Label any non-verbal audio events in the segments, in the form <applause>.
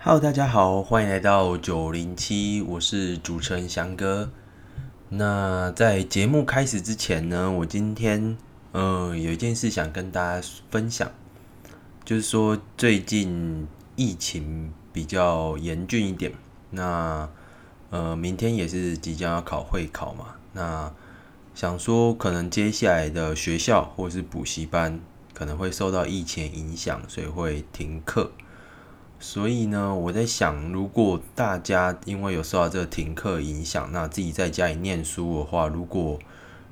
Hello，大家好，欢迎来到九零七，我是主持人翔哥。那在节目开始之前呢，我今天呃有一件事想跟大家分享，就是说最近疫情比较严峻一点，那呃明天也是即将要考会考嘛，那想说可能接下来的学校或是补习班可能会受到疫情影响，所以会停课。所以呢，我在想，如果大家因为有受到这个停课影响，那自己在家里念书的话，如果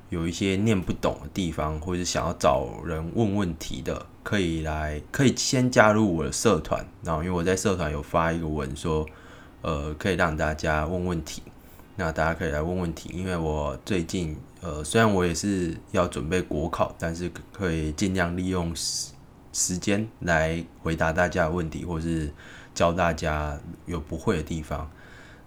有一些念不懂的地方，或者想要找人问问题的，可以来，可以先加入我的社团。然后，因为我在社团有发一个文说，呃，可以让大家问问题，那大家可以来问问题。因为我最近，呃，虽然我也是要准备国考，但是可以尽量利用。时间来回答大家的问题，或是教大家有不会的地方。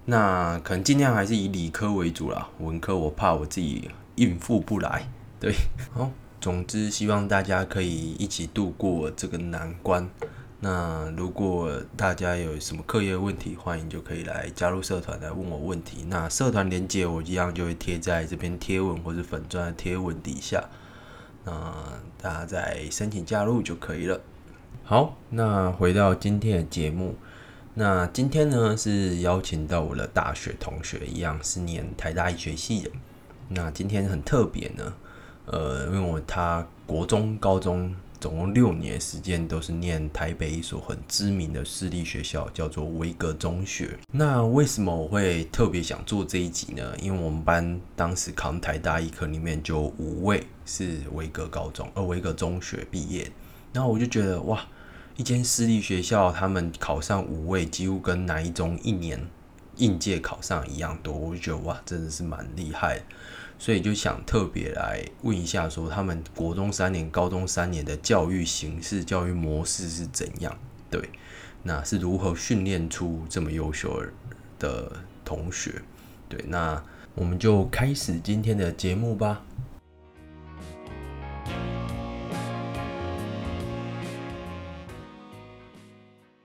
那可能尽量还是以理科为主啦，文科我怕我自己应付不来。对，<laughs> 好，总之希望大家可以一起度过这个难关。那如果大家有什么课业问题，欢迎就可以来加入社团来问我问题。那社团连接我一样就会贴在这篇贴文或者粉钻的贴文底下。那大家再申请加入就可以了。好，那回到今天的节目，那今天呢是邀请到我的大学同学，一样是念台大医学系的。那今天很特别呢，呃，因为我他国中、高中。总共六年时间都是念台北一所很知名的私立学校，叫做维格中学。那为什么我会特别想做这一集呢？因为我们班当时考台大医科里面就五位是维格高中，呃，维格中学毕业。然后我就觉得哇，一间私立学校他们考上五位，几乎跟南一中一年应届考上一样多，我就觉得哇，真的是蛮厉害。所以就想特别来问一下，说他们国中三年、高中三年的教育形式、教育模式是怎样？对，那是如何训练出这么优秀的同学？对，那我们就开始今天的节目吧。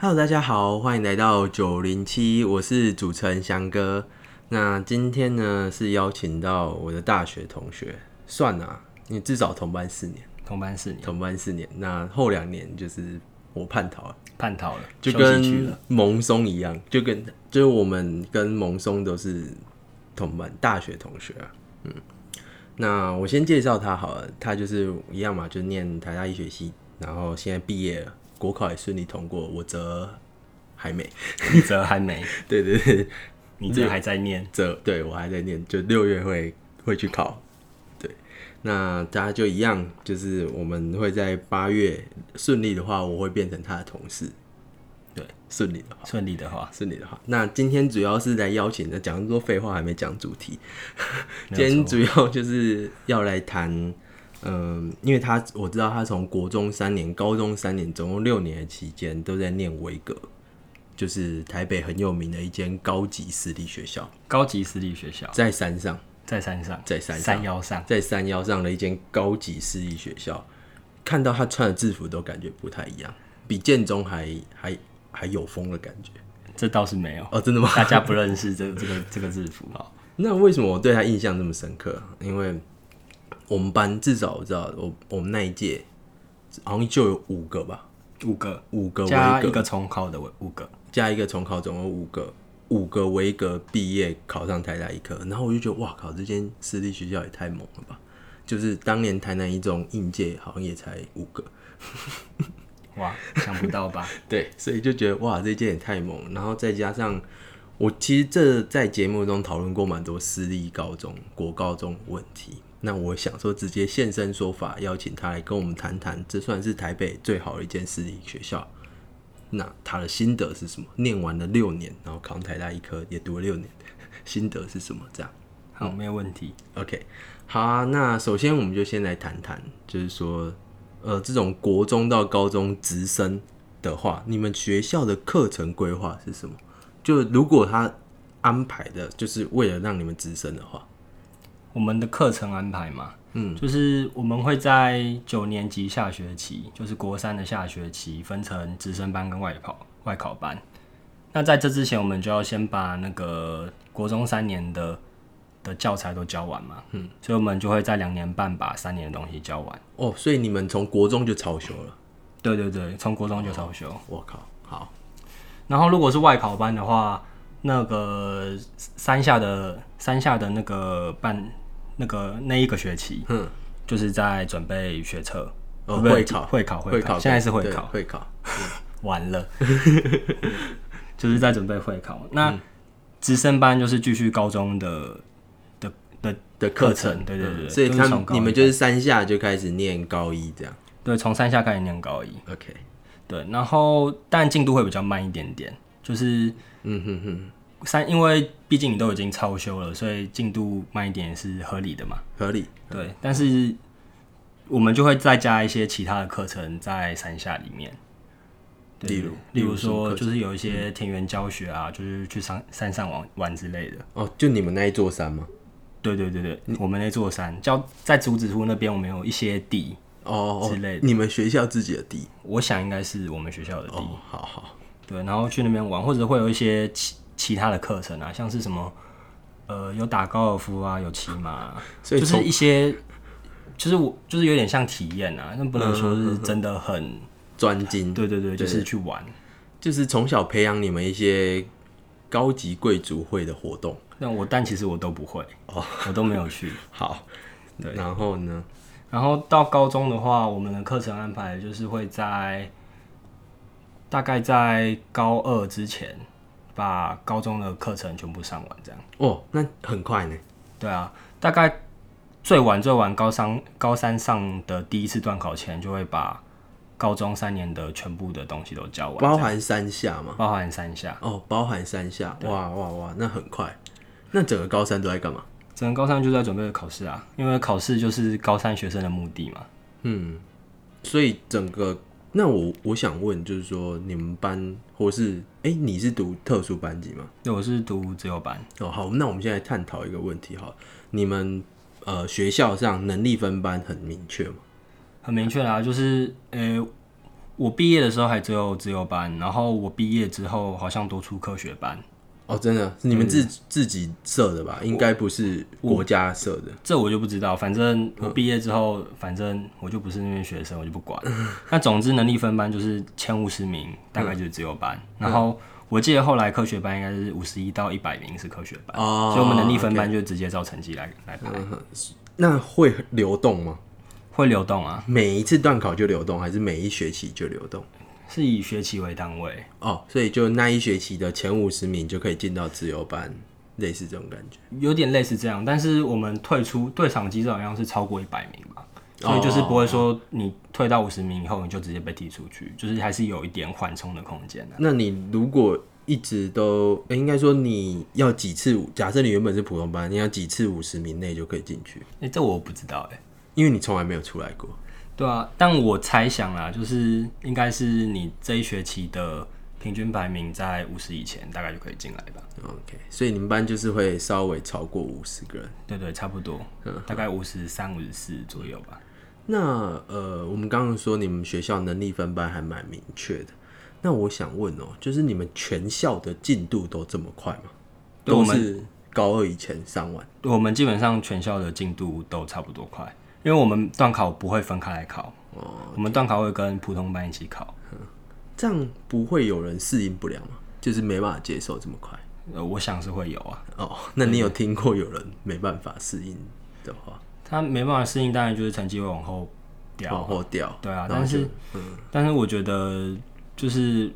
Hello，大家好，欢迎来到九零七，我是主持人翔哥。那今天呢是邀请到我的大学同学，算啊，你至少同班四年，同班四年，同班四年。那后两年就是我叛逃了，叛逃了，就跟蒙松一样，就跟就是我们跟蒙松都是同班大学同学啊。嗯，那我先介绍他好了，他就是一样嘛，就念台大医学系，然后现在毕业了，国考也顺利通过，我则还没，你则还没，<laughs> 对对对。你这还在念？这对我还在念，就六月会会去考。对，那大家就一样，就是我们会在八月顺利的话，我会变成他的同事。对，顺利的话，顺利的话，顺利的话。那今天主要是来邀请的，讲多废话还没讲主题。今天主要就是要来谈，嗯，因为他我知道他从国中三年、高中三年，总共六年的期间都在念维格。就是台北很有名的一间高级私立学校，高级私立学校在山上，在山上，在山山腰上，在山腰上的一间高级私立学校，看到他穿的制服都感觉不太一样，比建中还还还有风的感觉。这倒是没有哦，真的吗？大家不认识这这个这个制服啊？<laughs> 那为什么我对他印象这么深刻？因为我们班至少我知道，我我们那一届好像就有五个吧，五个，五个加一个重考的五个。加一个重考，总共五个，五个维格毕业考上台大医科，然后我就觉得哇靠，这间私立学校也太猛了吧！就是当年台南一中应届好像也才五个，<laughs> 哇，想不到吧？<laughs> 对，所以就觉得哇，这间也太猛。然后再加上我其实这在节目中讨论过蛮多私立高中、国高中问题，那我想说直接现身说法，邀请他来跟我们谈谈，这算是台北最好的一间私立学校。那他的心得是什么？念完了六年，然后考台大医科也读了六年，<laughs> 心得是什么？这样好，没有问题。OK，好啊。那首先我们就先来谈谈，就是说，呃，这种国中到高中直升的话，你们学校的课程规划是什么？就如果他安排的就是为了让你们直升的话，我们的课程安排嘛。嗯，就是我们会在九年级下学期，就是国三的下学期，分成直升班跟外考外考班。那在这之前，我们就要先把那个国中三年的的教材都教完嘛。嗯，所以我们就会在两年半把三年的东西教完。哦，所以你们从国中就超修了？对对对，从国中就超修。我靠，好。然后如果是外考班的话，那个三下的三下的那个半那个那一个学期，嗯，就是在准备学测。哦，会考。会考会考，现在是会考。会考，<laughs> 完了。就是在准备会考，那直升班就是继续高中的的的的课程，对对对，所以他你们就是三下就开始念高一这样，对，从三下开始念高一，OK，对，然后但进度会比较慢一点点，就是嗯哼哼，三，因为毕竟你都已经超修了，所以进度慢一点是合理的嘛，合理，对，但是我们就会再加一些其他的课程在山下里面。例如，例如说，就是有一些田园教学啊，就是去山山上玩玩之类的。哦，就你们那一座山吗？对对对对，我们那座山叫在竹子湖那边，我们有一些地哦之类的。你们学校自己的地？我想应该是我们学校的地。好好。对，然后去那边玩，或者会有一些其其他的课程啊，像是什么呃，有打高尔夫啊，有骑马，所以就是一些，就是我就是有点像体验啊，那不能说是真的很。专精，对对对，就是去玩，就是从小培养你们一些高级贵族会的活动。那我但其实我都不会，哦，我都没有去。<laughs> 好，对，然后呢？然后到高中的话，我们的课程安排就是会在大概在高二之前把高中的课程全部上完，这样。哦，那很快呢。对啊，大概最晚最晚高三高三上的第一次段考前就会把。高中三年的全部的东西都教完，包含三下嘛？包含三下哦，包含三下，哇哇哇，那很快。那整个高三都在干嘛？整个高三就在准备考试啊，因为考试就是高三学生的目的嘛。嗯，所以整个那我我想问，就是说你们班或是哎，你是读特殊班级吗？那，我是读自由班。哦，好，那我们现在探讨一个问题哈，你们呃学校上能力分班很明确吗？很明确啦，就是，呃，我毕业的时候还只有自由班，然后我毕业之后好像多出科学班。哦，真的是你们自自己设的吧？应该不是国家设的。这我就不知道，反正我毕业之后，反正我就不是那边学生，我就不管。<laughs> 那总之能力分班就是前五十名，大概就是自由班。然后我记得后来科学班应该是五十一到一百名是科学班，所以我们能力分班就直接照成绩来来排。那会流动吗？会流动啊！每一次段考就流动，还是每一学期就流动？是以学期为单位哦，所以就那一学期的前五十名就可以进到自由班，类似这种感觉。有点类似这样，但是我们退出退场机制好像是超过一百名吧，所以就是不会说你退到五十名以后你就直接被踢出去，就是还是有一点缓冲的空间的。那你如果一直都，应该说你要几次？假设你原本是普通班，你要几次五十名内就可以进去？哎，这我不知道哎。因为你从来没有出来过，对啊，但我猜想啦，就是应该是你这一学期的平均排名在五十以前，大概就可以进来吧。OK，所以你们班就是会稍微超过五十个人，对对，差不多，大概五十三、五十四左右吧。那呃，我们刚刚说你们学校能力分班还蛮明确的，那我想问哦，就是你们全校的进度都这么快吗？都是高二以前上完？我们基本上全校的进度都差不多快。因为我们段考不会分开来考，哦，我们段考会跟普通班一起考，这样不会有人适应不了吗？就是没办法接受这么快？呃，我想是会有啊。哦，那你有听过有人没办法适应的话？他没办法适应，当然就是成绩会往后掉，往后掉。对啊，但是，嗯，但是我觉得就是。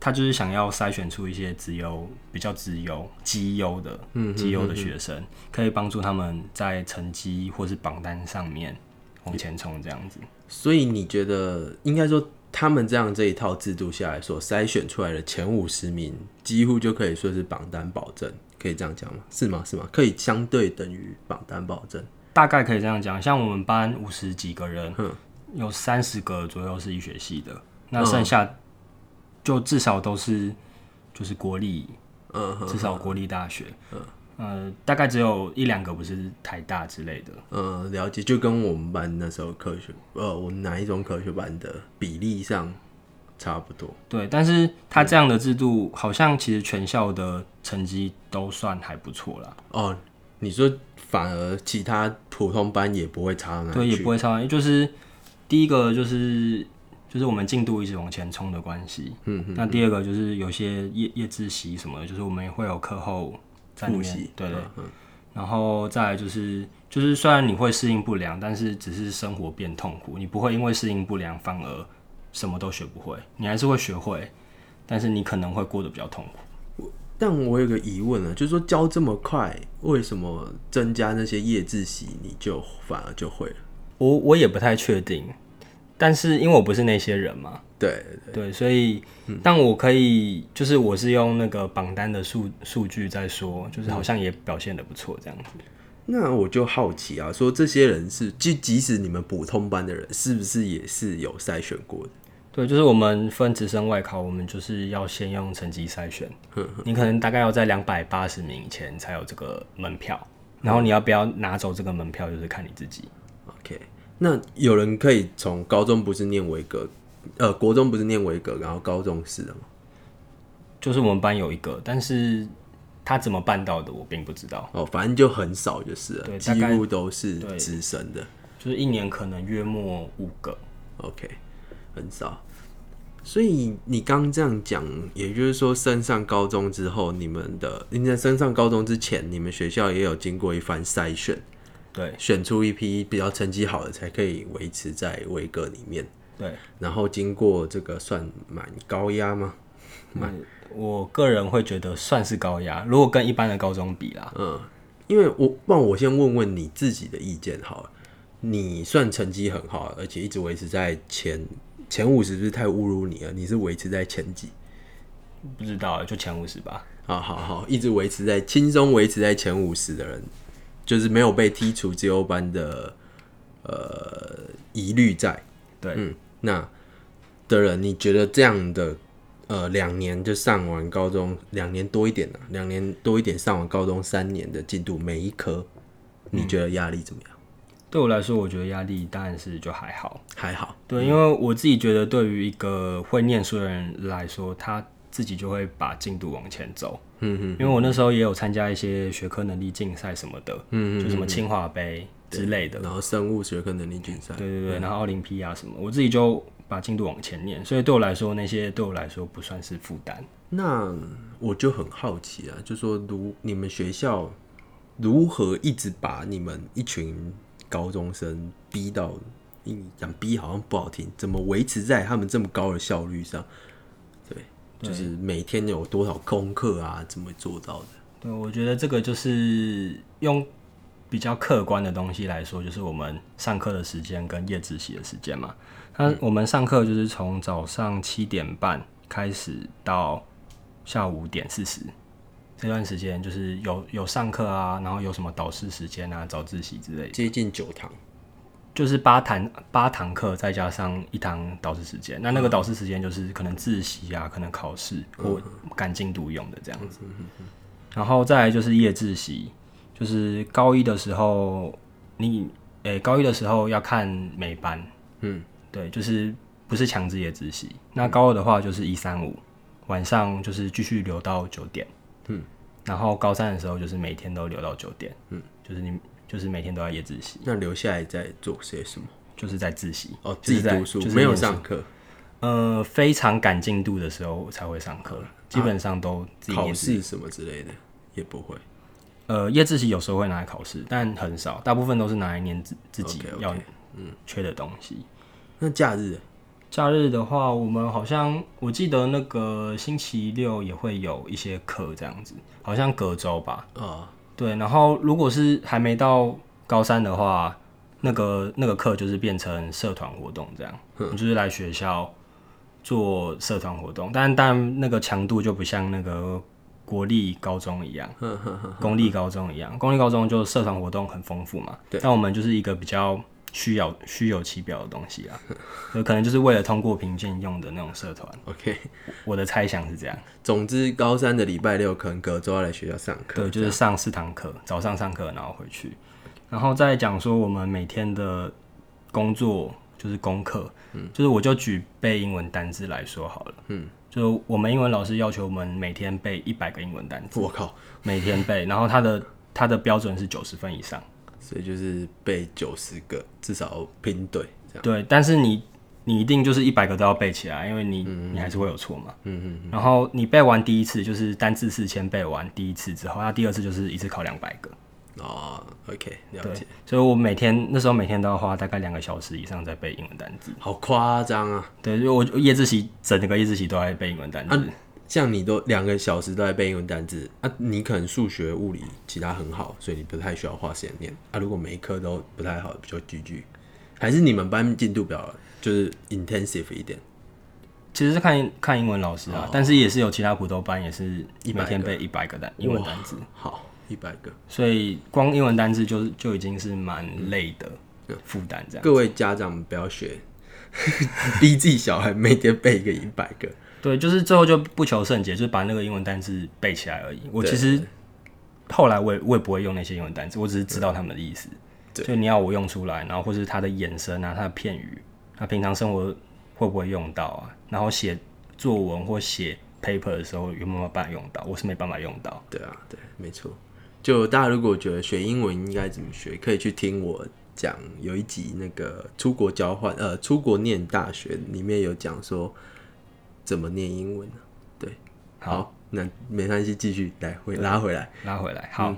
他就是想要筛选出一些资优、比较资优、绩优的、绩优的学生，可以帮助他们在成绩或是榜单上面往前冲，这样子。所以你觉得，应该说他们这样这一套制度下来，所筛选出来的前五十名，几乎就可以说是榜单保证，可以这样讲吗？是吗？是吗？可以相对等于榜单保证？大概可以这样讲。像我们班五十几个人，有三十个左右是医学系的，那剩下。就至少都是，就是国立，嗯，至少国立大学，嗯，呃，大概只有一两个不是台大之类的，嗯，了解，就跟我们班那时候科学，呃，我们哪一种科学班的比例上差不多。对，但是他这样的制度，好像其实全校的成绩都算还不错啦。哦，你说反而其他普通班也不会差到哪里对，也不会差。就是第一个就是就是我们进度一直往前冲的关系。嗯嗯那第二个就是有些夜夜自习什么的，就是我们也会有课后在里面复习，对对。嗯然后再来就是就是虽然你会适应不良，但是只是生活变痛苦，你不会因为适应不良反而什么都学不会，你还是会学会，但是你可能会过得比较痛苦。但我有个疑问啊，就是说教这么快，为什么增加那些夜自习你就反而就会了？我我也不太确定，但是因为我不是那些人嘛，对，对，所以，但我可以，就是我是用那个榜单的数数据在说，就是好像也表现的不错这样子。那我就好奇啊，说这些人是，即即使你们普通班的人，是不是也是有筛选过的？对，就是我们分直升外考，我们就是要先用成绩筛选，你可能大概要在两百八十名以前才有这个门票，然后你要不要拿走这个门票，就是看你自己。那有人可以从高中不是念维格，呃，国中不是念维格，然后高中是的吗？就是我们班有一个，但是他怎么办到的，我并不知道。哦，反正就很少就是了，对几乎都是对直升的。就是一年可能约莫五个，OK，很少。所以你刚这样讲，也就是说，升上高中之后，你们的你在升上高中之前，你们学校也有经过一番筛选，对选出一批比较成绩好的，才可以维持在维格里面。对。然后经过这个算蛮高压吗？嗯，我个人会觉得算是高压，如果跟一般的高中比啦，嗯，因为我，不然我先问问你自己的意见好了。你算成绩很好，而且一直维持在前前五十，是不是太侮辱你了？你是维持在前几？不知道就前五十吧。好好好，一直维持在轻松维持在前五十的人，就是没有被剔除自由班的呃疑虑在。对，嗯，那的人，你觉得这样的呃两年就上完高中，两年多一点啊，两年多一点上完高中三年的进度，每一科你觉得压力怎么样？对我来说，我觉得压力当然是就还好。还好，对，因为我自己觉得，对于一个会念书的人来说，他自己就会把进度往前走。嗯嗯因为我那时候也有参加一些学科能力竞赛什么的，嗯就什么清华杯之类的。然后生物学科能力竞赛，对对对，然后奥林匹亚什么，我自己就把进度往前念，所以对我来说，那些对我来说不算是负担。那我就很好奇啊，就说如你们学校如何一直把你们一群高中生逼到，嗯讲逼好像不好听，怎么维持在他们这么高的效率上？对，就是每天有多少功课啊，怎么做到的？对，我觉得这个就是用比较客观的东西来说，就是我们上课的时间跟夜自习的时间嘛。那我们上课就是从早上七点半开始到下午五点四十这段时间，就是有有上课啊，然后有什么导师时间啊、早自习之类的，接近九堂，就是八堂八堂课再加上一堂导师时间。那那个导师时间就是可能自习啊，可能考试或赶进度用的这样子。然后再来就是夜自习，就是高一的时候，你诶、高一的时候要看每班，嗯，对，就是不是强制夜自习。那高二的话就是一三五，晚上就是继续留到九点，嗯，然后高三的时候就是每天都留到九点，嗯，就是你就是每天都要夜自习，那留下来在做些什么？就是在自习，哦，自己读书，没有上课，呃，非常赶进度的时候才会上课，基本上都自己考试什么之类的也不会。呃，夜自习有时候会拿来考试，但很少，大部分都是拿来念自自己要嗯缺的东西。那假日假日的话，我们好像我记得那个星期六也会有一些课这样子，好像隔周吧。啊，对，然后如果是还没到高三的话，那个那个课就是变成社团活动这样，你就是来学校做社团活动，但但那个强度就不像那个国立高中一样，公立高中一样，公立高中就社团活动很丰富嘛，对。但我们就是一个比较虚有虚有其表的东西啊，<laughs> 有可能就是为了通过评鉴用的那种社团，OK。我的猜想是这样，总之，高三的礼拜六可能隔周要来学校上课。对，就是上四堂课，早上上课，然后回去，然后再讲说我们每天的工作就是功课，嗯，就是我就举背英文单字来说好了，嗯，就我们英文老师要求我们每天背一百个英文单词，我靠，每天背，然后他的他的标准是九十分以上，所以就是背九十个，至少拼对这样。对，但是你你一定就是一百个都要背起来，因为你你还是会有错嘛，嗯嗯，然后你背完第一次就是单字四千背完第一次之后，那第二次就是一次考两百个。哦，OK，了解。所以我每天那时候每天都要花大概两个小时以上在背英文单词，好夸张啊！对，就我夜自习整个夜自习都在背英文单词。像你都两个小时都在背英文单字，啊，你可能数学、物理其他很好，所以你不太需要花时间念。啊，如果每一科都不太好，比较聚聚，还是你们班进度比较就是 intensive 一点？其实是看看英文老师啊，但是也是有其他普通班也是每天背一百个单英文单词。好。一百个，所以光英文单词就就已经是蛮累的负担。这样，各位家长不要学，<laughs> 逼自己小孩每天背一个一百个。对，就是最后就不求甚解，就是把那个英文单词背起来而已。我其实后来我也我也不会用那些英文单词，我只是知道他们的意思。就你要我用出来，然后或是他的眼神啊，他的片语，他平常生活会不会用到啊？然后写作文或写 paper 的时候有没有办法用到？我是没办法用到。对啊，对，没错。就大家如果觉得学英文应该怎么学，可以去听我讲有一集那个出国交换，呃，出国念大学里面有讲说怎么念英文呢对，好，那没关系，继续来回拉回来，拉回来。好，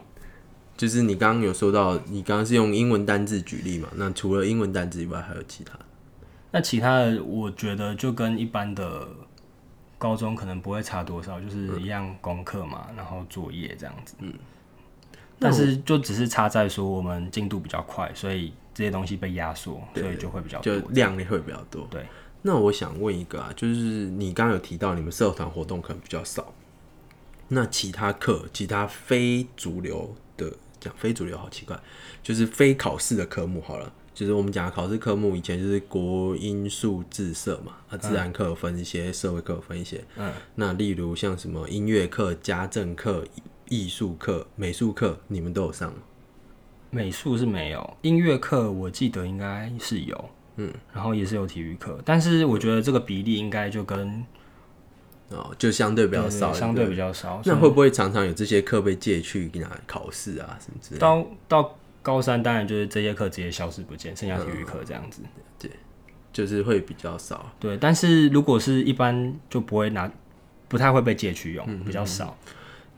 就是你刚刚有说到，你刚刚是用英文单字举例嘛？那除了英文单字以外，还有其他？那其他的，我觉得就跟一般的高中可能不会差多少，就是一样功课嘛，然后作业这样子。嗯。但是就只是差在说我们进度比较快，所以这些东西被压缩，所以就会比较就量也会比较多。对，那我想问一个啊，就是你刚刚有提到你们社团活动可能比较少，那其他课、其他非主流的讲非主流好奇怪，就是非考试的科目好了，就是我们讲的考试科目，以前就是国英数自社嘛，啊，自然课分一些，社会课分一些，嗯，那例如像什么音乐课、家政课。艺术课、美术课，你们都有上吗？美术是没有，音乐课我记得应该是有，嗯，然后也是有体育课，但是我觉得这个比例应该就跟哦，就相对比较少，相对比较少。那会不会常常有这些课被借去拿考试啊什么之类？到到高三，当然就是这些课直接消失不见，剩下体育课这样子。对，就是会比较少。对，但是如果是一般就不会拿，不太会被借去用，比较少。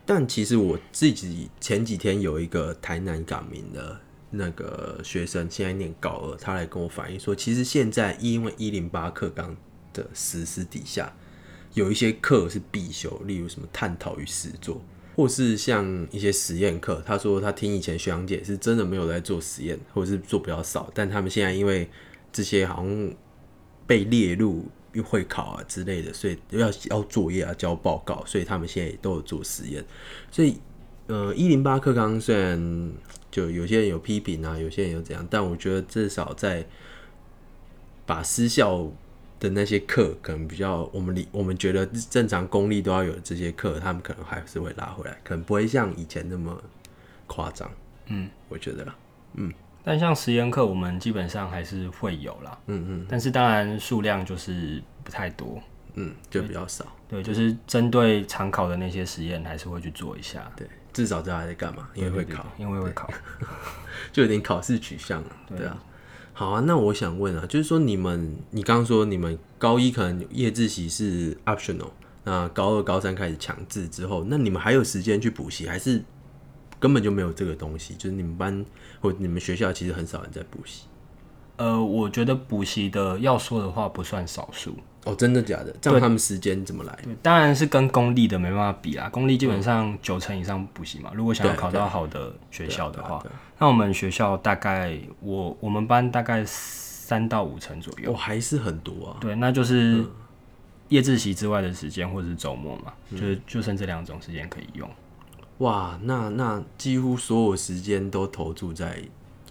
但其实我自己前几天有一个台南港民的那个学生，现在念高二，他来跟我反映说，其实现在因为一零八课纲的实施底下，有一些课是必修，例如什么探讨与实作，或是像一些实验课。他说他听以前学长姐是真的没有在做实验，或者是做比较少，但他们现在因为这些好像被列入。会考啊之类的，所以要要作业啊，交报告，所以他们现在也都有做实验。所以，呃，一零八课纲虽然就有些人有批评啊，有些人有怎样，但我觉得至少在把私校的那些课，可能比较我们理我们觉得正常公立都要有这些课，他们可能还是会拉回来，可能不会像以前那么夸张。嗯，我觉得啦，嗯。但像实验课，我们基本上还是会有啦。嗯嗯。但是当然数量就是不太多。嗯，就比较少。对，就是针对常考的那些实验，还是会去做一下。对，至少知道他在干嘛，因为会考，因为会考，<laughs> 就有点考试取向了。对啊。好啊，那我想问啊，就是说你们，你刚刚说你们高一可能夜自习是 optional，那高二、高三开始强制之后，那你们还有时间去补习，还是？根本就没有这个东西，就是你们班或你们学校其实很少人在补习。呃，我觉得补习的要说的话不算少数哦，真的假的？这样他们时间怎么来？当然是跟公立的没办法比啦，公立基本上九成以上补习嘛。如果想要考到好的学校的话，那我们学校大概我我们班大概三到五成左右，哦，还是很多啊。对，那就是夜自习之外的时间或者是周末嘛，就是就剩这两种时间可以用。哇，那那几乎所有时间都投注在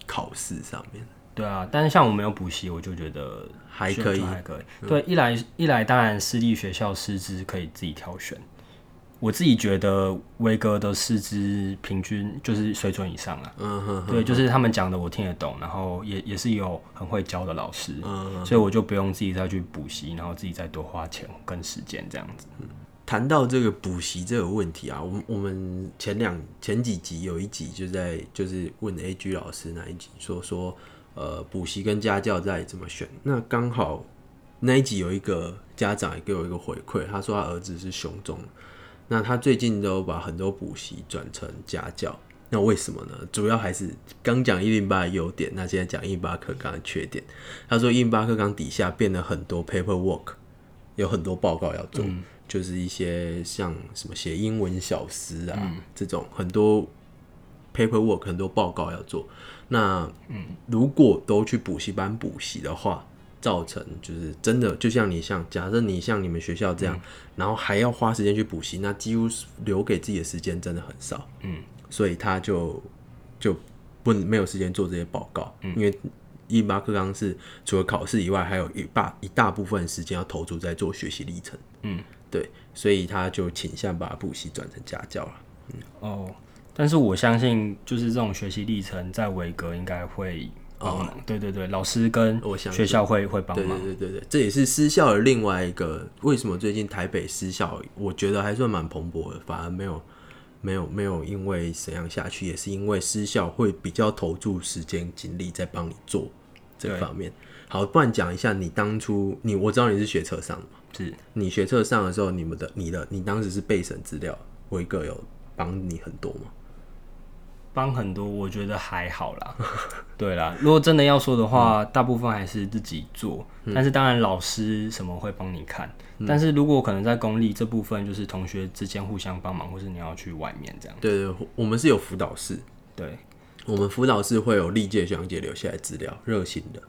考试上面。对啊，但是像我没有补习，我就觉得还可以，还可以。对，一来一来，当然私立学校师资可以自己挑选，我自己觉得威哥的师资平均就是水准以上啊。嗯哼，对，就是他们讲的我听得懂，然后也也是有很会教的老师，嗯所以我就不用自己再去补习，然后自己再多花钱跟时间这样子。谈到这个补习这个问题啊，我们我们前两前几集有一集就在就是问 A G 老师那一集说说呃补习跟家教在怎么选，那刚好那一集有一个家长也给我一个回馈，他说他儿子是雄中，那他最近都把很多补习转成家教，那为什么呢？主要还是刚讲一零八的优点，那现在讲一零八课纲的缺点。他说一零八课纲底下变了很多 paperwork，有很多报告要做。就是一些像什么写英文小诗啊、这种很多 paperwork 很多报告要做。那如果都去补习班补习的话，造成就是真的就像你像假设你像你们学校这样，然后还要花时间去补习，那几乎留给自己的时间真的很少。嗯，所以他就就不没有时间做这些报告，因为一八课纲是除了考试以外，还有一大一大部分时间要投注在做学习历程。嗯，对，所以他就倾向把补习转成家教了。嗯哦，但是我相信就是这种学习历程在维格应该会帮忙。对对对，老师跟学校会会帮对忙。对对对对，这也是私校的另外一个为什么最近台北私校我觉得还算蛮蓬勃的，反而没有没有没有因为怎样下去，也是因为私校会比较投注时间精力在帮你做这对方面。好，不然讲一下你当初你我知道你是学车上的嘛，是你学车上的时候，你们的你的你当时是备审资料，维格有帮你很多吗？帮很多，我觉得还好啦。<laughs> 对啦，如果真的要说的话，大部分还是自己做。但是当然，老师什么会帮你看。但是如果可能在公立这部分，就是同学之间互相帮忙，或是你要去外面这样。对对，我们是有辅导室，对，我们辅导室会有历届学长姐留下来资料，热心的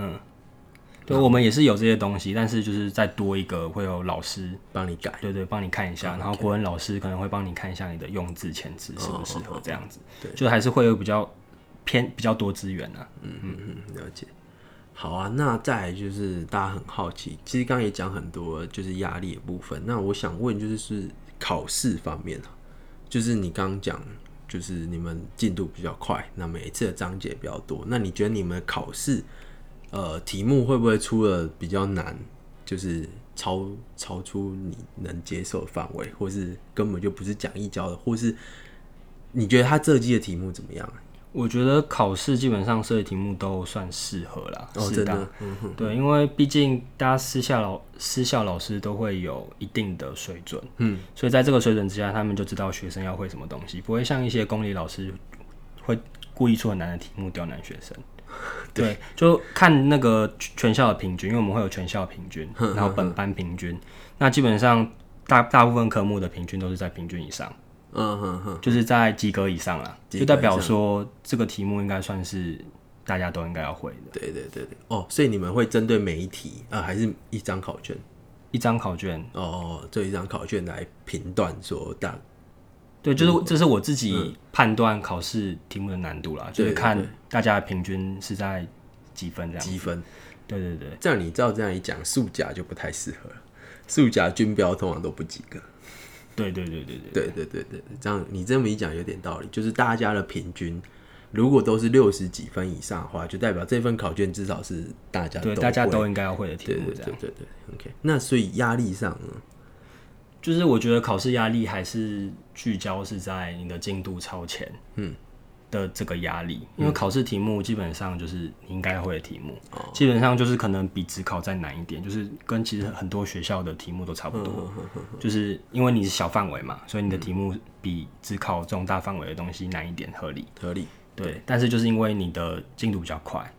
对，我们也是有这些东西，但是就是再多一个会有老师，帮你改。对对，帮你看一下，然后国文老师可能会帮你看一下你的用字遣词适不适合这样子。对，就还是会有比较偏比较多资源啊。嗯嗯嗯，了解。好啊，那再来就是大家很好奇，其实刚刚也讲很多就是压力的部分。那我想问就是是考试方面啊，就是你刚刚讲就是你们进度比较快，那每一次的章节比较多，那你觉得你们考试呃题目会不会出的比较难，就是超超出你能接受范围，或是根本就不是讲义教的，或是你觉得他这季的题目怎么样啊？我觉得考试基本上设计题目都算适合啦，哦，适当真的，嗯哼，对，因为毕竟大家私校老私校老师都会有一定的水准，嗯，所以在这个水准之下，他们就知道学生要会什么东西，不会像一些公立老师会故意出很难的题目刁难学生。<laughs> 对，就看那个全校的平均，因为我们会有全校平均，<laughs> 然后本班平均，那基本上大大部分科目的平均都是在平均以上。嗯哼哼，就是在及格以上啦，就代表说这个题目应该算是大家都应该要会的。对对对对，哦，所以你们会针对每一题啊、还是一张考卷？一张考卷，哦，这一张考卷来评断说大对，就是这是我自己判断考试题目的难度啦，就是看大家的平均是在几分这样。积分。对对对，这样你照这样一讲，数甲就不太适合了。数甲均标通常都不及格。对对对对对，对对对对，这样你这么一讲有点道理，就是大家的平均如果都是六十几分以上的话，就代表这份考卷至少是大家对大家都应该要会的题对目对对对，OK。那所以压力上呢？就是我觉得考试压力还是聚焦是在你的进度超前，嗯的这个压力，因为考试题目基本上就是你应该会的题目，哦基本上就是可能比职考再难一点，就是跟其实很多学校的题目都差不多，就是因为你是小范围嘛，所以你的题目比职考这种大范围的东西难一点，合理。合理。对，但是就是因为你的进度比较快，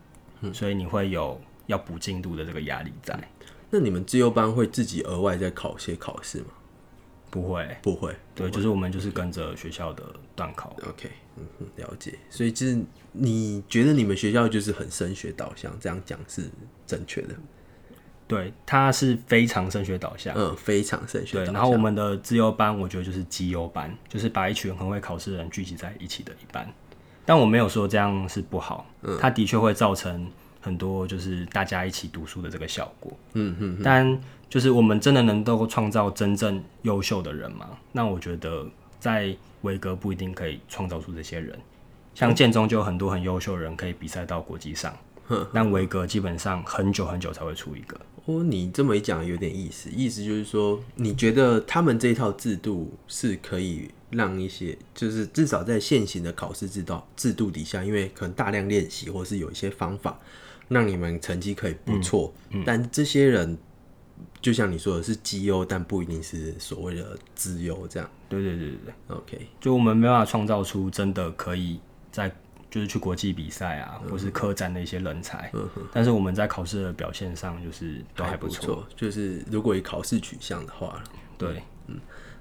嗯所以你会有要补进度的这个压力在。那你们自由班会自己额外再考些考试吗？不会，不会。对，就是我们就是跟着学校的段考。OK，嗯哼，了解。所以就是你觉得你们学校就是很升学导向，这样讲是正确的。对，它是非常升学导向。嗯，非常升学对，导向。然后我们的自优班，我觉得就是绩优班，就是把一群很会考试的人聚集在一起的一班。但我没有说这样是不好，嗯它的确会造成很多就是大家一起读书的这个效果。嗯嗯。但就是我们真的能够创造真正优秀的人吗？那我觉得在维格不一定可以创造出这些人。像建中就有很多很优秀的人可以比赛到国际上，但维格基本上很久很久才会出一个。哦，你这么一讲有点意思，意思就是说，你觉得他们这一套制度是可以让一些，就是至少在现行的考试制度制度底下，因为可能大量练习，或是有一些方法，让你们成绩可以不错。但这些人，就像你说的是绩优，但不一定是所谓的资优，这样。对对对对对。OK，就我们没办法创造出真的可以在。就是去国际比赛啊，或是科展的一些人才，但是我们在考试的表现上就是都还不错。就是如果以考试取向的话，对，嗯，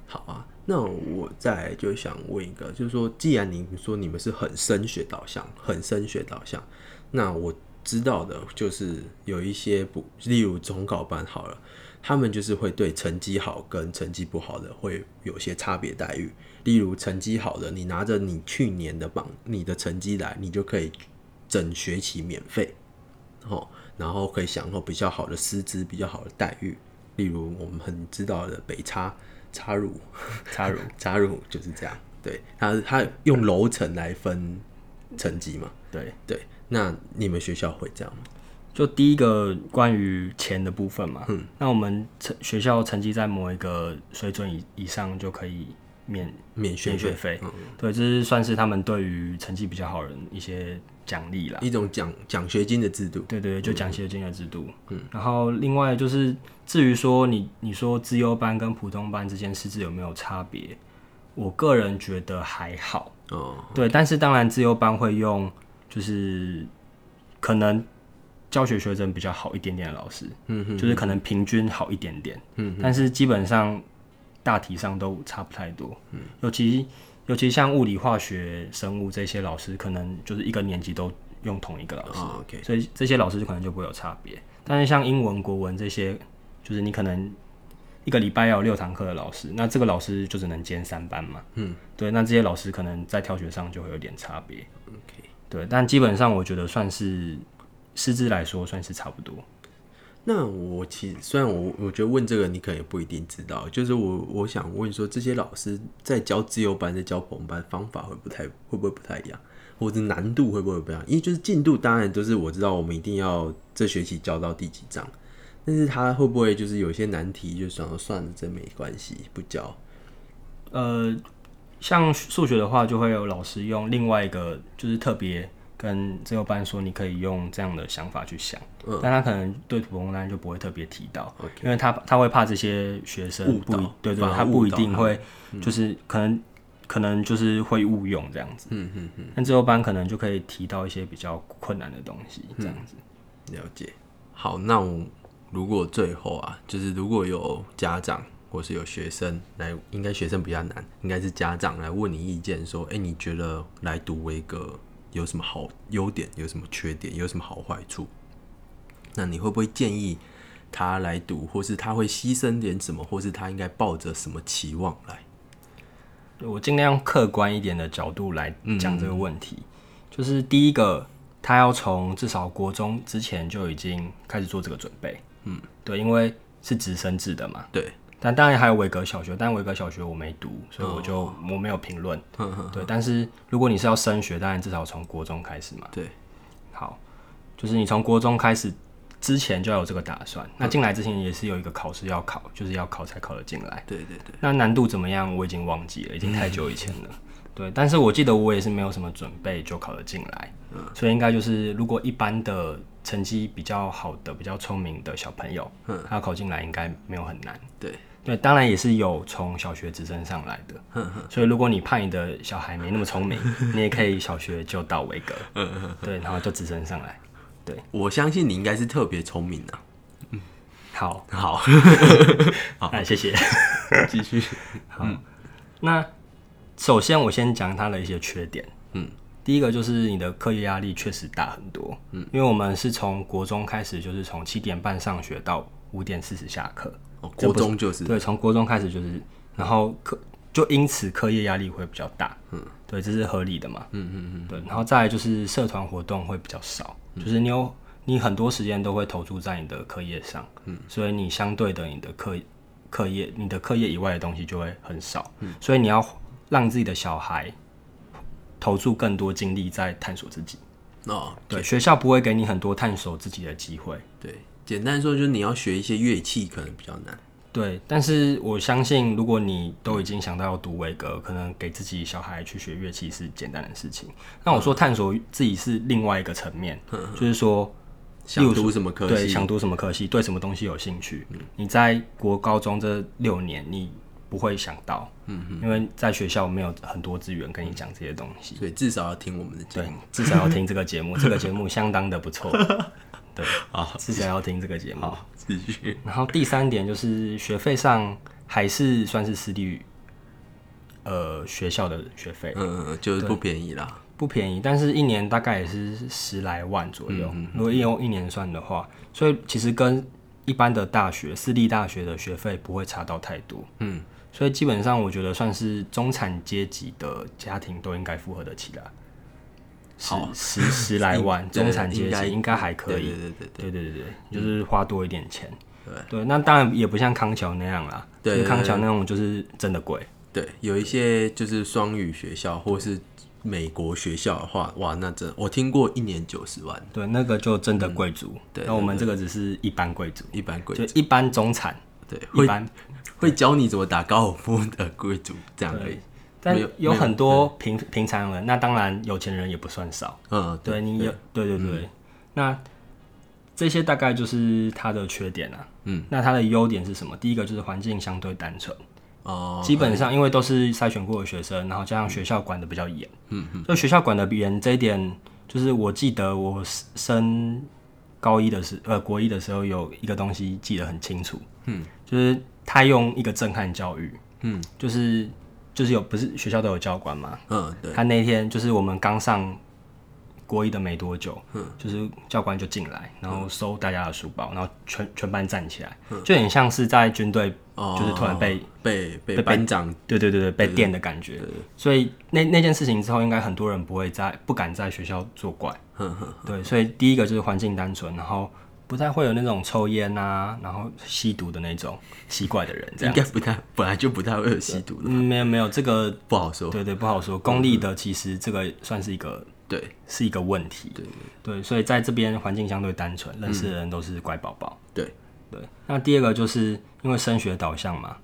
好啊。那我再就想问一个，就是说，既然您说你们是很升学导向，很升学导向，那我知道的就是有一些不，例如总考班好了，他们就是会对成绩好跟成绩不好的会有些差别待遇。例如成绩好的，你拿着你去年的榜，你的成绩来，你就可以整学期免费，哦，然后可以享受比较好的师资、比较好的待遇。例如我们很知道的北插插入插入插入就是这样，对，他他用楼层来分成绩嘛，对对。那你们学校会这样吗？就第一个关于钱的部分嘛，嗯，那我们成学校成绩在某一个水准以以上就可以。免免学费，嗯对，这是算是他们对于成绩比较好人一些奖励啦，一种奖奖学金的制度。对对，就奖学金的制度。嗯，然后另外就是至于说你你说自优班跟普通班之间师资有没有差别？我个人觉得还好。哦，对，但是当然自优班会用就是可能教学学生比较好一点点的老师，嗯哼，就是可能平均好一点点，嗯，但是基本上。大体上都差不太多，嗯，尤其尤其像物理、化学、生物这些老师，可能就是一个年级都用同一个老师，OK，所以这些老师就可能就不会有差别。但是像英文、国文这些，就是你可能一个礼拜要有六堂课的老师，那这个老师就只能兼三班嘛，嗯，对，那这些老师可能在挑学上就会有点差别，OK，对，但基本上我觉得算是师资来说算是差不多。那我其实虽然我我觉得问这个你可能也不一定知道，就是我我想问说这些老师在教自由班在教普通班方法会不太会不会不太一样，或者难度会不会不一样？因为就是进度当然都是我知道我们一定要这学期教到第几章，但是他会不会就是有些难题就想说算了这没关系不教？呃，像数学的话就会有老师用另外一个就是特别。跟自由班说，你可以用这样的想法去想，但他可能对普通班就不会特别提到，因为他他会怕这些学生不对对，他不一定会，就是可能可能就是会误用这样子。嗯嗯嗯。但自由班可能就可以提到一些比较困难的东西，这样子。了解。好，那我如果最后啊，就是如果有家长或是有学生来，应该学生比较难，应该是家长来问你意见，说，哎，你觉得来读威格？有什么好优点？有什么缺点？有什么好坏处？那你会不会建议他来读，或是他会牺牲点什么，或是他应该抱着什么期望来？我尽量客观一点的角度来讲这个问题。就是第一个，他要从至少国中之前就已经开始做这个准备。嗯，对，因为是直升制的嘛。对。但当然还有维格小学，但维格小学我没读，所以我就我没有评论。对，但是如果你是要升学，当然至少从国中开始嘛。对，好，就是你从国中开始之前就要有这个打算。那进来之前也是有一个考试要考，就是要考才考得进来。对对对。那难度怎么样？我已经忘记了，已经太久以前了。对，但是我记得我也是没有什么准备就考得进来，所以应该就是如果一般的成绩比较好的、比较聪明的小朋友，他考进来应该没有很难。对。对，当然也是有从小学直升上来的，所以如果你怕你的小孩没那么聪明，<laughs> 你也可以小学就到维格，对，然后就直升上来。对，我相信你应该是特别聪明的。嗯，好，好，<laughs> 好，哎，谢谢，继续。好，那首先我先讲他的一些缺点。嗯，第一个就是你的课业压力确实大很多。嗯，因为我们是从国中开始，就是从七点半上学到五点四十下课。国中就是。对，从国中开始就是，然后课就因此课业压力会比较大，嗯，对，这是合理的嘛，嗯嗯嗯，对，然后再来就是社团活动会比较少，就是你有你很多时间都会投注在你的课业上，嗯，所以你相对的你的课课业，你的课业以外的东西就会很少，嗯，所以你要让自己的小孩投注更多精力在探索自己。哦，对，学校不会给你很多探索自己的机会。对，简单说就是你要学一些乐器，可能比较难。对，但是我相信，如果你都已经想到要读维格，可能给自己小孩去学乐器是简单的事情。那我说探索自己是另外一个层面，就是说想读什么科系，对，想读什么科系，对什么东西有兴趣。你在国高中这六年，你不会想到，嗯因为在学校没有很多资源跟你讲这些东西，所以至少要听我们的节目，至少要听这个节目，<laughs> 这个节目相当的不错。对，啊，至少要听这个节目。继续。然后第三点就是学费上还是算是私立，呃，学校的学费，嗯，就是不便宜啦，不便宜，但是一年大概也是十来万左右。如果用一年算的话，所以其实跟一般的大学、私立大学的学费不会差到太多。嗯，所以基本上我觉得算是中产阶级的家庭都应该负荷得起来。十十十来 <laughs> 万，中产阶级应该还可以。对对对对对对对就是花多一点钱。对对，那当然也不像康桥那样啦。对，康桥那种就是真的贵。对，有一些就是双语学校或是美国学校的话，哇，那真我听过一年九十万。对，那个就真的贵族。对，那我们这个只是一般贵族，一般贵就一般中产。对，一般会教你怎么打高尔夫的贵族这样而已。但有很多平平常人，那当然有钱人也不算少。嗯，对你有，对对对。那这些大概就是它的缺点啊。嗯，那它的优点是什么？第一个就是环境相对单纯。哦。基本上因为都是筛选过的学生，然后加上学校管的比较严。嗯嗯。就学校管的严这一点，就是我记得我升高一的时，呃，国一的时候有一个东西记得很清楚。嗯。就是他用一个震撼教育。嗯。就是。就是有不是学校都有教官嘛？嗯，对。他那天就是我们刚上国一的没多久，嗯，就是教官就进来，然后收大家的书包，然后全全班站起来，就很像是在军队，就是突然被被被班长，对对对对，被电的感觉。所以那那件事情之后，应该很多人不会在不敢在学校作怪。对，所以第一个就是环境单纯，然后。不太会有那种抽烟啊，然后吸毒的那种奇怪的人，这样应该不太，本来就不太会有吸毒的。嗯，没有没有，这个不好说。对对，不好说。公立的其实这个算是一个，对，是一个问题。对对对，所以在这边环境相对单纯，认识的人都是乖宝宝。对对。那第二个就是因为升学导向嘛，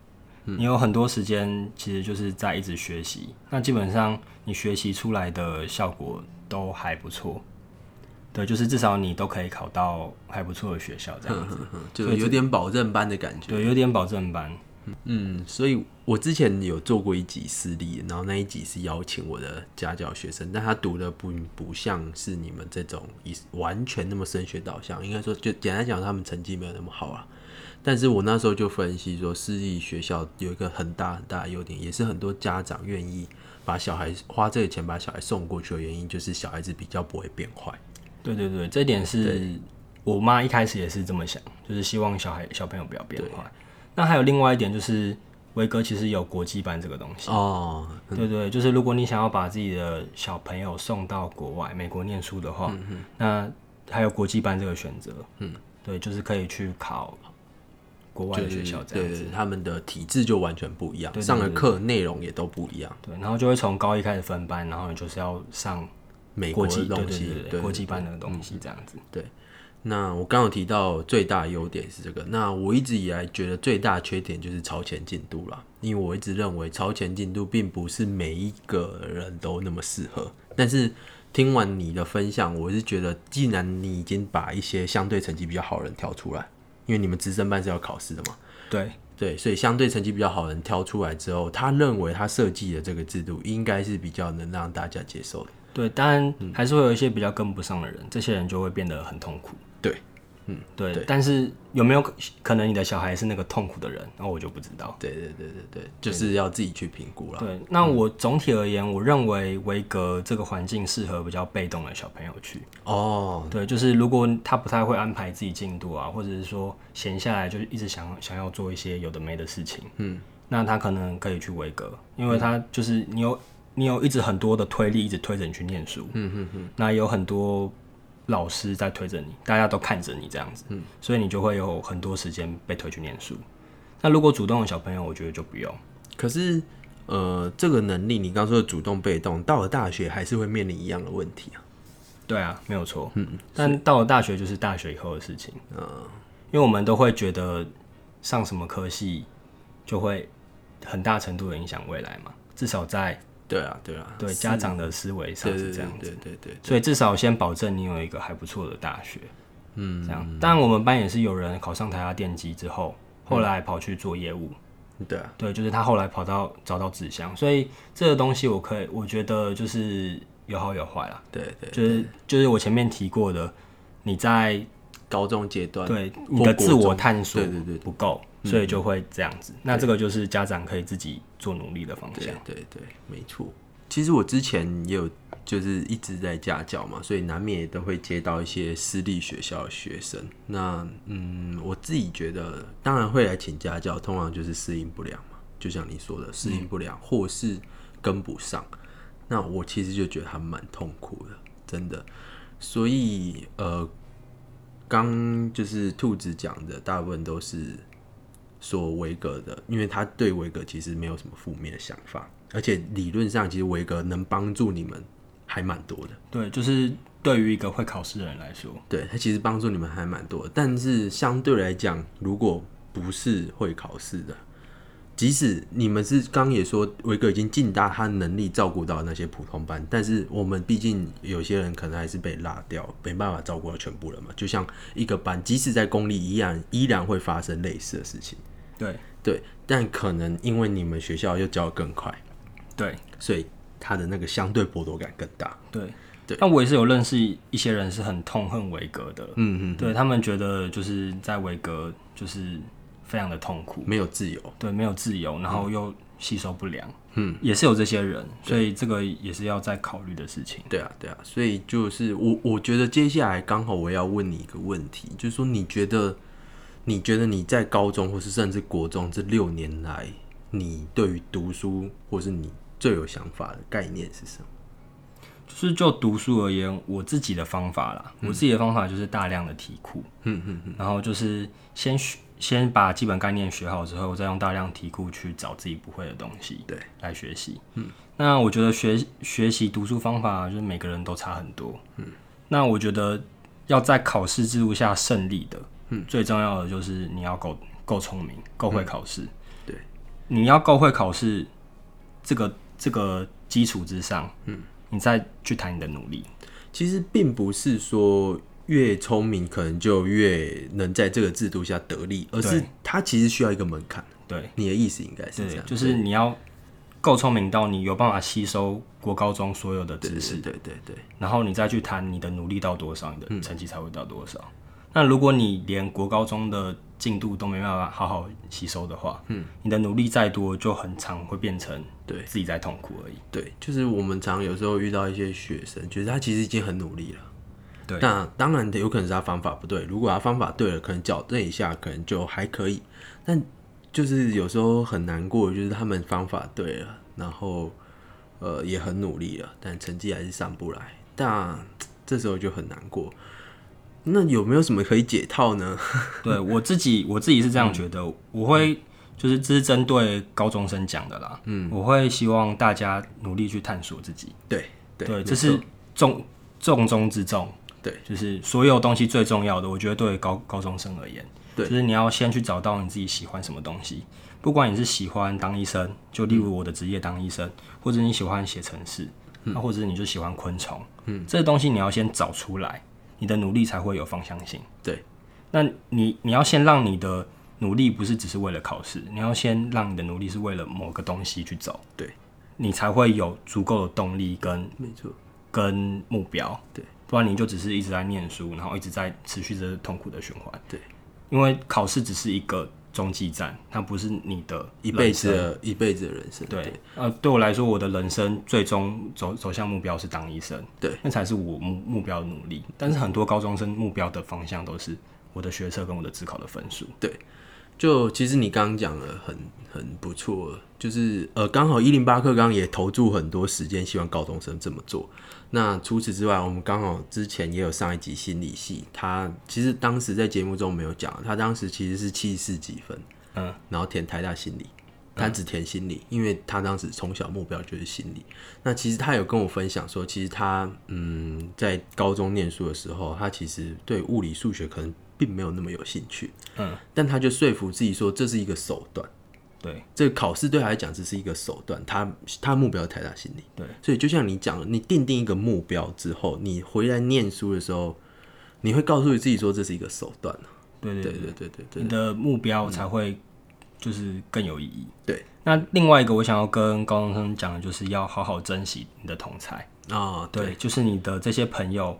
你有很多时间其实就是在一直学习，那基本上你学习出来的效果都还不错。对，就是至少你都可以考到还不错的学校，这样子，<laughs> 就有点保证班的感觉。对，有点保证班。嗯，所以我之前有做过一集私立，然后那一集是邀请我的家教学生，但他读的不不像是你们这种以完全那么升学导向，应该说就简单讲，他们成绩没有那么好啊。但是我那时候就分析说，私立学校有一个很大很大的优点，也是很多家长愿意把小孩花这个钱把小孩送过去的原因，就是小孩子比较不会变坏。对对对，这点是我妈一开始也是这么想，就是希望小孩小朋友不要变坏。那还有另外一点就是，威哥其实有国际班这个东西哦。对对，就是如果你想要把自己的小朋友送到国外美国念书的话，那还有国际班这个选择。嗯，对，就是可以去考国外的学校这样子，他们的体制就完全不一样，上的课内容也都不一样。对，然后就会从高一开始分班，然后你就是要上。美国的东西，对国际班的东西这样子。对，那我刚刚提到最大优点是这个。那我一直以来觉得最大缺点就是超前进度啦，因为我一直认为超前进度并不是每一个人都那么适合。但是听完你的分享，我是觉得，既然你已经把一些相对成绩比较好的人挑出来，因为你们直升班是要考试的嘛。对对，所以相对成绩比较好的人挑出来之后，他认为他设计的这个制度应该是比较能让大家接受的。对，当然还是会有一些比较跟不上的人，这些人就会变得很痛苦。对，嗯，对。但是有没有可能你的小孩是那个痛苦的人？那我就不知道。对对对对对，就是要自己去评估了。对，那我总体而言，我认为维格这个环境适合比较被动的小朋友去。哦，对，就是如果他不太会安排自己进度啊，或者是说闲下来就一直想想要做一些有的没的事情，嗯，那他可能可以去维格，因为他就是你有。你有一直很多的推力，一直推着你去念书。嗯嗯嗯。那有很多老师在推着你，大家都看着你这样子，嗯，所以你就会有很多时间被推去念书。那如果主动的小朋友，我觉得就不用。可是，呃，这个能力你刚说的主动被动，到了大学还是会面临一样的问题啊。对啊，没有错。嗯，但到了大学就是大学以后的事情。嗯，因为我们都会觉得上什么科系就会很大程度的影响未来嘛，至少在对啊，对啊，对家长的思维上是这样子。对对对。所以至少先保证你有一个还不错的大学。嗯，这样。当然，我们班也是有人考上台大电机之后。后来跑去做业务，对啊，对，就是他后来跑到找到纸箱，所以这个东西我可以，我觉得就是有好有坏啦。对对，就是就是我前面提过的，你在高中阶段，对你的自我探索，对对对不够，所以就会这样子。那这个就是家长可以自己做努力的方向。对对，没错。其实我之前也有。就是一直在家教嘛，所以难免也都会接到一些私立学校的学生。那嗯，我自己觉得，当然会来请家教，通常就是适应不良嘛。就像你说的，适应不良或是跟不上。那我其实就觉得还蛮痛苦的，真的。所以呃，刚就是兔子讲的，大部分都是说维格的，因为他对维格其实没有什么负面的想法，而且理论上其实维格能帮助你们。还蛮多的，对，就是对于一个会考试的人来说，对他其实帮助你们还蛮多的。但是相对来讲，如果不是会考试的，即使你们是刚也说维格已经尽大他能力照顾到那些普通班，但是我们毕竟有些人可能还是被落掉，没办法照顾到全部人嘛。就像一个班，即使在公立依然，依然会发生类似的事情。对对，但可能因为你们学校又教的更快，对，所以。他的那个相对剥夺感更大。对对，但我也是有认识一些人是很痛恨维格的。嗯嗯，对他们觉得就是在维格就是非常的痛苦，没有自由。对，没有自由，然后又吸收不良。嗯，也是有这些人，所以这个也是要再考虑的事情。对啊，对啊，所以就是我我觉得接下来刚好我要问你一个问题，就是说你觉得你觉得你在高中或是甚至国中这六年来，你对于读书或是你。最有想法的概念是什么？就是就读书而言，我自己的方法啦，我自己的方法就是大量的题库，嗯嗯嗯，然后就是先学，先把基本概念学好之后，再用大量题库去找自己不会的东西，对，来学习。嗯，那我觉得学学习读书方法就是每个人都差很多，嗯，那我觉得要在考试制度下胜利的，嗯，最重要的就是你要够够聪明，够会考试，对，你要够会考试，这个。这个基础之上，嗯，你再去谈你的努力。其实并不是说越聪明可能就越能在这个制度下得利，而是它其实需要一个门槛。对，你的意思应该是这样，就是你要够聪明到你有办法吸收国高中所有的知识，对对对，然后你再去谈你的努力到多少，你的成绩才会到多少。那如果你连国高中的进度都没办法好好吸收的话，嗯，你的努力再多，就很常会变成对自己在痛苦而已。对，就是我们常有时候遇到一些学生，觉得他其实已经很努力了。对，那当然有可能是他方法不对。如果他方法对了，可能矫正一下，可能就还可以。但就是有时候很难过，就是他们方法对了，然后呃也很努力了，但成绩还是上不来。但这时候就很难过。那有没有什么可以解套呢？<laughs> 对我自己，我自己是这样觉得，我会就是这是针对高中生讲的啦。嗯，我会希望大家努力去探索自己。对对，这是重重中之重。对，就是所有东西最重要的，我觉得对高高中生而言，对，就是你要先去找到你自己喜欢什么东西。不管你是喜欢当医生，就例如我的职业当医生，或者你喜欢写程式，那或者你就喜欢昆虫，嗯，这个东西你要先找出来。你的努力才会有方向性。对，那你你要先让你的努力不是只是为了考试，你要先让你的努力是为了某个东西去走。对，你才会有足够的动力跟没错跟目标。对，不然你就只是一直在念书，然后一直在持续着痛苦的循环。对，因为考试只是一个。中继站，它不是你的一辈子的一辈子的人生。对，呃，对我来说，我的人生最终走走向目标是当医生。对，那才是我目目标的努力。但是很多高中生目标的方向都是我的学测跟我的自考的分数。对，就其实你刚刚讲了很很不错，就是呃，刚好一零八课刚刚也投注很多时间，希望高中生这么做。那除此之外，我们刚好之前也有上一集心理系，他其实当时在节目中没有讲，他当时其实是七十四几分，嗯，然后填台大心理。他只填心理，因为他当时从小目标就是心理。那其实他有跟我分享说，其实他嗯在高中念书的时候，他其实对物理、数学可能并没有那么有兴趣。嗯，但他就说服自己说这是一个手段。对，这个考试对他来讲只是一个手段。他他目标太大心理。对，所以就像你讲的，你定定一个目标之后，你回来念书的时候，你会告诉你自己说这是一个手段对对对对对对，你的目标才会。就是更有意义。对，那另外一个我想要跟高中生讲的，就是要好好珍惜你的同才啊。对，就是你的这些朋友，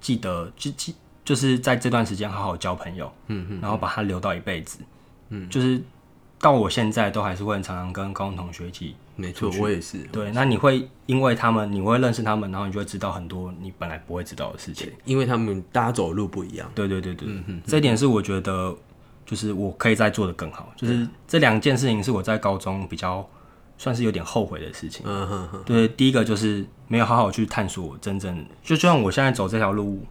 记得就记，就是在这段时间好好交朋友，嗯嗯，然后把他留到一辈子，嗯，就是到我现在都还是会常常跟高中同学一起。没错，我也是。对，那你会因为他们，你会认识他们，然后你就会知道很多你本来不会知道的事情，因为他们大家走的路不一样。对对对对，嗯哼，这点是我觉得。就是我可以再做的更好，就是这两件事情是我在高中比较算是有点后悔的事情。嗯哼哼。对，第一个就是没有好好去探索真正，就就像我现在走这条路，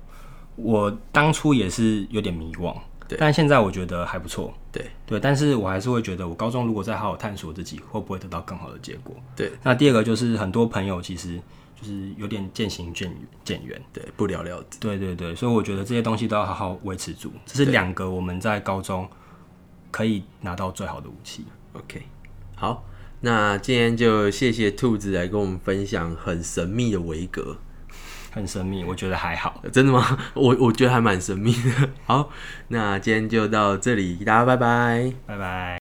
我当初也是有点迷惘，对。但现在我觉得还不错，对对。但是我还是会觉得，我高中如果再好好探索自己，会不会得到更好的结果？对。那第二个就是很多朋友其实。就是有点渐行渐远，渐远，对，不了了之。对对对，所以我觉得这些东西都要好好维持住。这是两个我们在高中可以拿到最好的武器。OK，好，那今天就谢谢兔子来跟我们分享很神秘的维格。很神秘，我觉得还好。<laughs> 真的吗？<laughs> 我我觉得还蛮神秘的。<laughs> 好，那今天就到这里，大家拜拜，拜拜。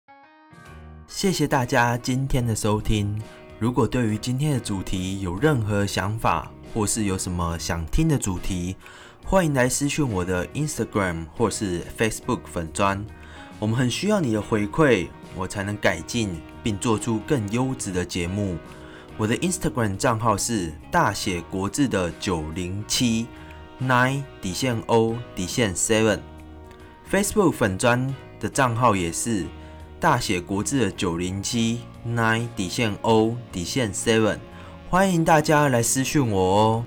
谢谢大家今天的收听。如果对于今天的主题有任何想法，或是有什么想听的主题，欢迎来私讯我的 Instagram 或是 Facebook 粉砖。我们很需要你的回馈，我才能改进并做出更优质的节目。我的 Instagram 账号是大写国字的九零七 nine 底线 O 底线 seven，Facebook 粉砖的账号也是。大写国字的九零七 nine 底线 O 底线 seven，欢迎大家来私讯我哦。